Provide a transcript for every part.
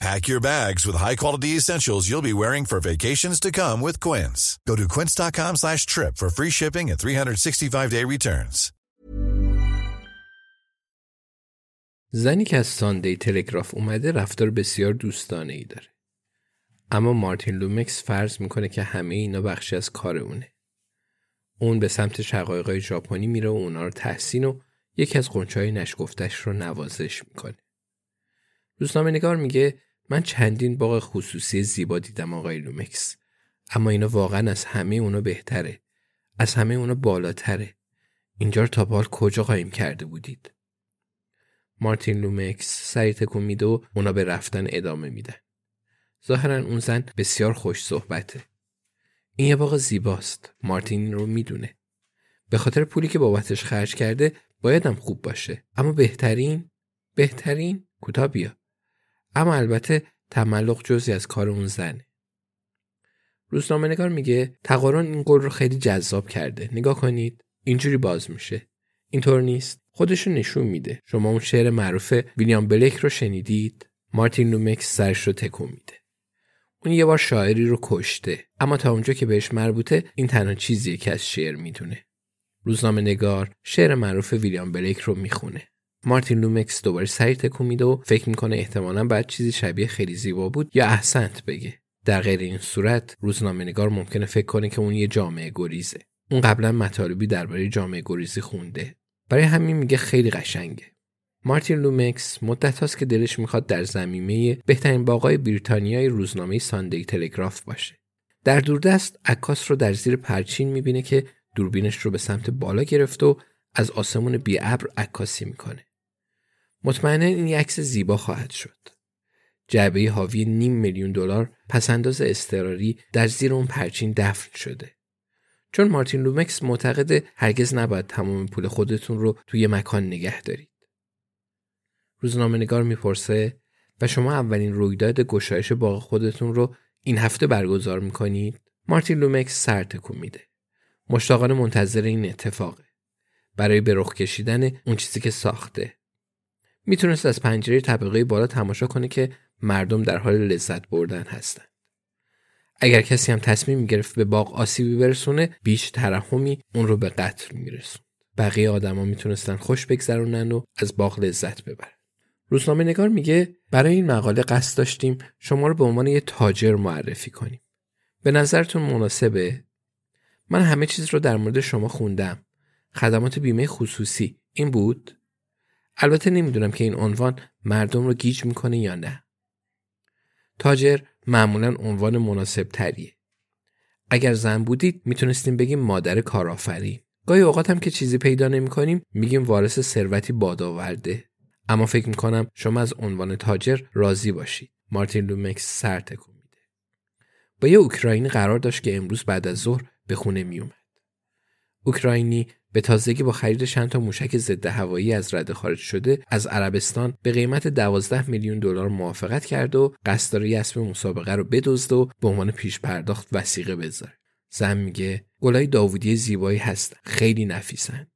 Pack your bags with high-quality essentials you'll be wearing for vacations to come with Quince. Go to quince.com slash trip for free shipping and 365-day returns. زنی که از ساندی تلگراف اومده رفتار بسیار دوستانه ای داره. اما مارتین لومکس فرض می‌کنه که همه اینا بخشی از کار اونه. اون به سمت شقایقای ژاپنی میره و اونا رو تحسین و یکی از غنچه‌های نشکفتش رو نوازش می‌کنه. روزنامه نگار میگه من چندین باغ خصوصی زیبا دیدم آقای لومکس. اما اینا واقعا از همه اونا بهتره. از همه اونا بالاتره. اینجا رو تا بال کجا قایم کرده بودید؟ مارتین لومکس سری تکون میده و اونا به رفتن ادامه میدن. ظاهرا اون زن بسیار خوش صحبته. این یه باغ زیباست. مارتین رو می‌دونه. به خاطر پولی که بابتش خرج کرده بایدم خوب باشه. اما بهترین؟ بهترین؟ کوتاه بیا. اما البته تملق جزی از کار اون زنه. روزنامه نگار میگه تقارن این گل رو خیلی جذاب کرده. نگاه کنید اینجوری باز میشه. اینطور نیست. خودشو نشون میده. شما اون شعر معروف ویلیام بلیک رو شنیدید؟ مارتین لومکس سرش رو تکون میده. اون یه بار شاعری رو کشته. اما تا اونجا که بهش مربوطه این تنها چیزیه که از شعر می‌دونه. روزنامه نگار شعر معروف ویلیام بلیک رو می‌خونه. مارتین لومکس دوباره سری تکون میده و فکر می‌کنه احتمالا باید چیزی شبیه خیلی زیبا بود یا احسنت بگه. در غیر این صورت روزنامه نگار ممکنه فکر کنه که اون یه جامعه گریزه. اون قبلا مطالبی درباره جامعه گریزی خونده. برای همین میگه خیلی قشنگه. مارتین لومکس مدت هاست که دلش می‌خواد در زمینه بهترین باغای بریتانیای روزنامه ساندی تلگراف باشه. در دوردست عکاس رو در زیر پرچین می‌بینه که دوربینش رو به سمت بالا گرفت و از آسمون بی ابر عکاسی می‌کنه. مطمئنا این عکس زیبا خواهد شد. جعبه حاوی نیم میلیون دلار پسنداز استراری در زیر اون پرچین دفن شده. چون مارتین لومکس معتقد هرگز نباید تمام پول خودتون رو توی مکان نگه دارید. روزنامه نگار می‌پرسه و شما اولین رویداد گشایش باغ خودتون رو این هفته برگزار می‌کنید؟ مارتین لومکس سر تکون میده. مشتاقانه منتظر این اتفاقه. برای به رخ کشیدن اون چیزی که ساخته. می‌تونست از پنجره طبقه بالا تماشا کنه که مردم در حال لذت بردن هستند. اگر کسی هم تصمیم می‌گرفت به باغ آسیبی برسونه بیش ترحمی اون رو به قتل میرسون بقیه آدما می‌تونستن خوش بگذرونن و از باغ لذت ببرن. روزنامه نگار میگه برای این مقاله قصد داشتیم شما رو به عنوان یه تاجر معرفی کنیم. به نظرتون مناسبه؟ من همه چیز رو در مورد شما خوندم. خدمات بیمه خصوصی. این بود؟ البته نمی‌دونم که این عنوان مردم رو گیج می‌کنه یا نه. تاجر معمولا عنوان مناسب تریه اگر زن بودید می‌تونستیم بگیم مادر کارآفرین. گاهی اوقات هم که چیزی پیدا نمی کنیم میگیم وارث ثروتی بادآورده. اما فکر می‌کنم شما از عنوان تاجر راضی باشید. مارتین لومکس سر تکون میده. با یه اوکراینی قرار داشت که امروز بعد از ظهر به خونه میومد اوکراینی به تازگی با خرید چند تا موشک ضد هوایی از رده خارج شده از عربستان به قیمت 12 میلیون دلار موافقت کرد و قصد داره اسب مسابقه رو بدزد و به عنوان پیش پرداخت وسیقه بذاره زن میگه گلای داوودی زیبایی هست خیلی نفیسن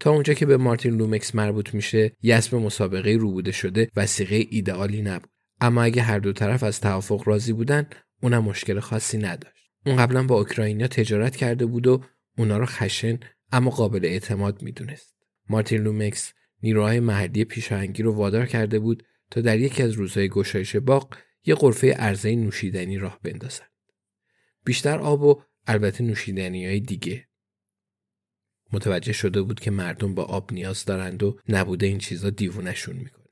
تا اونجا که به مارتین لومکس مربوط میشه یه اسب مسابقه ربوده شده وثیقه ایدئالی نبود. اما اگه هر دو طرف از توافق راضی بودن اونم مشکل خاصی نداشت. اون قبلا با اوکراینیا تجارت کرده بود و اونا رو خشن اما قابل اعتماد می‌دونست. مارتین لومکس نیروهای محلی پیشاهنگی رو وادار کرده بود تا در یکی از روزهای گشایش باغ یه غرفه عرضه نوشیدنی راه بندازند بیشتر آب و البته نوشیدنی های دیگه. متوجه شده بود که مردم با آب نیاز دارند و نبوده این چیزا دیوونشون می‌کنه.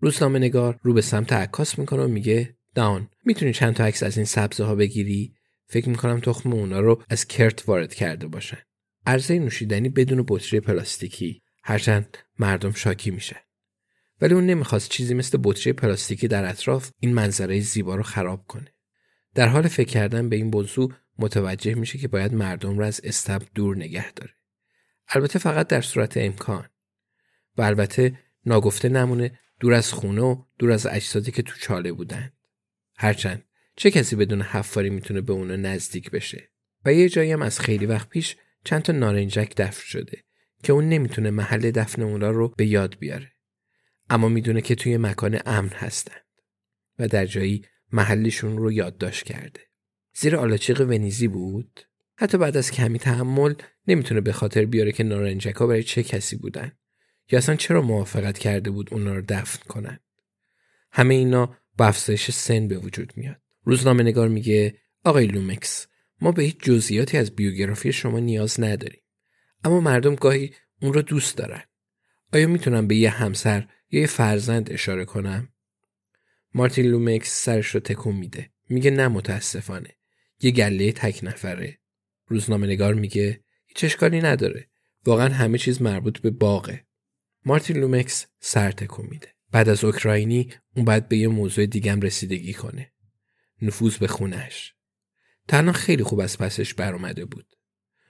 روزنامه نگار رو به سمت عکاس می‌کنه و میگه دان می‌تونی چند تا عکس از این سبزه ها بگیری؟ فکر می‌کنم تخم اونا رو از کرت وارد کرده باشن. عرضه نوشیدنی بدون بطری پلاستیکی. هرچند مردم شاکی میشن. ولی اون نمی‌خواست چیزی مثل بطری پلاستیکی در اطراف این منظره زیبا رو خراب کنه. در حال فکر کردن به این موضوع متوجه میشه که باید مردم را از استب دور نگه داره. البته فقط در صورت امکان. و البته ناگفته نمونه دور از خونه و دور از اجسادی که تو چاله بودند هرچند چه کسی بدون حفاری می‌تونه به اونا نزدیک بشه؟ و یه جایی هم از خیلی وقت پیش چند تا نارنجک دفن شده که اون نمی‌تونه محل دفن اونا رو به یاد بیاره. اما می‌دونه که توی مکان امن هستند و در جایی محلشون رو یادداشت کرده. زیر آلاچیق ونیزی بود. حتی بعد از کمی تحمل نمی‌تونه به خاطر بیاره که نارنجک ها برای چه کسی بودن یا اصلا چرا موافقت کرده بود اونا رو دفن کنن. همه اینا با افزایش سن به وجود میاد. روزنامه نگار میگه آقای لومکس ما به هیچ جزئیاتی از بیوگرافی شما نیاز نداریم. اما مردم گاهی اون رو دوست دارن. آیا می‌تونم به یه همسر یا یه فرزند اشاره کنم؟ مارتین لومکس سرش رو تکون میده. میگه نه متاسفانه. یه گله تک نفره. روزنامه نگار میگه هیچ اشکالی نداره. واقعا همه چیز مربوط به باغه. مارتین لومکس سر تکون میده. بعد از اوکراینی اون باید به یه موضوع دیگم رسیدگی کنه. نفوذ به خونش تنها خیلی خوب از پسش برآمده بود.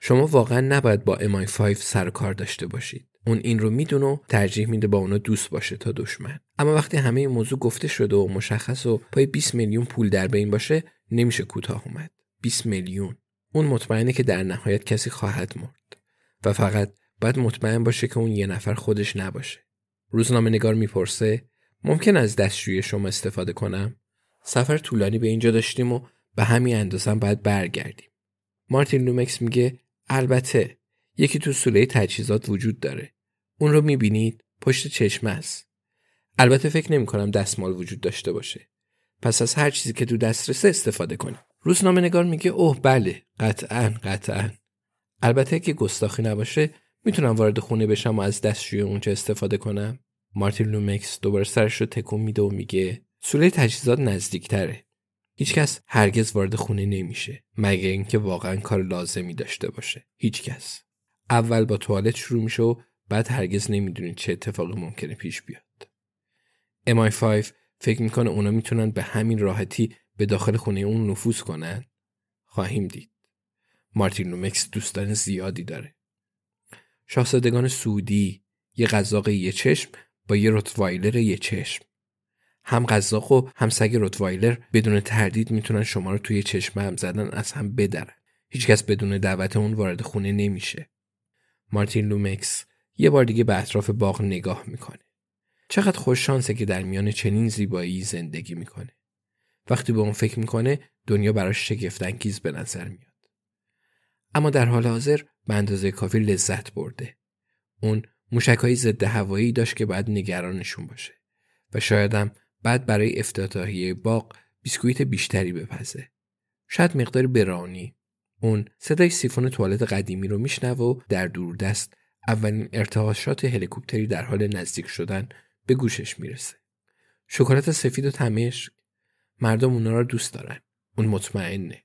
شما واقعا نباید با امای 5 سر کار داشته باشید. اون این رو می‌دونه و ترجیح میده با اونا دوست باشه تا دشمن. اما وقتی همه این موضوع گفته شده و مشخص و پای 20 میلیون پول در بین باشه نمیشه کوتاه اومد. 20 میلیون. اون مطمئنه که در نهایت کسی خواهد مرد. و فقط باید مطمئن باشه که اون یه نفر خودش نباشه. روزنامه نگار می‌پرسه ممکن از دستشوی شما استفاده کنم؟ سفر طولانی به اینجا داشتیم و به همین اندازه باید برگردیم. مارتین لومکس میگه البته یکی تو سوله تجهیزات وجود داره. اون رو می‌بینید؟ پشت چشم است. البته فکر نمی کنم دستمال وجود داشته باشه. پس از هر چیزی که تو دسترسه استفاده کنیم. روزنامه نگار میگه اوه بله قطعا قطعا. البته که گستاخی نباشه می‌تونم وارد خونه بشم و از دستشویی اونجا استفاده کنم؟ مارتین لومکس دوباره سرش رو تکون میده و میگه سوله تجهیزات نزدیکتره. هیچکس هرگز وارد خونه نمیشه مگه اینکه واقعا کار لازمی داشته باشه. هیچکس. اول با توالت شروع میشه و بعد هرگز نمی‌دونید چه اتفاقی ممکنه پیش بیاد. MI5 فکر می‌کنه اونا می‌تونن به همین راحتی به داخل خونه اون نفوذ کنن؟ خواهیم دید. مارتین لومکس دوستان زیادی داره. شاهزادگان سعودی یه قزاق یه چشم با یه روتوایلر یه چشم. هم قزاق و هم سگ روتوایلر بدون تردید می‌تونن شما رو توی چشم هم زدن از هم بدرن. هیچکس بدون دعوت اون وارد خونه نمیشه. مارتین لومکس یه بار دیگه به اطراف باغ نگاه می‌کنه. چقدر خوش شانسه که در میان چنین زیبایی زندگی می‌کنه. وقتی به اون فکر می‌کنه دنیا براش شگفت‌انگیز به نظر میاد. اما در حال حاضر به اندازه کافی لذت برده. اون موشکهای ضد هوایی داشت که باید نگرانشون باشه و شایدم بعد برای افتتاحیه باغ بیسکویت بیشتری بپزه. شاید مقداری برانی اون صدای سیفون توالت قدیمی رو میشنوه و در دوردست اولین ارتعاشات هلیکوپتری در حال نزدیک شدن به گوشش می‌رسه. شکلات سفید و تمشک مردم اونا رو دوست دارن. اون مطمئنه.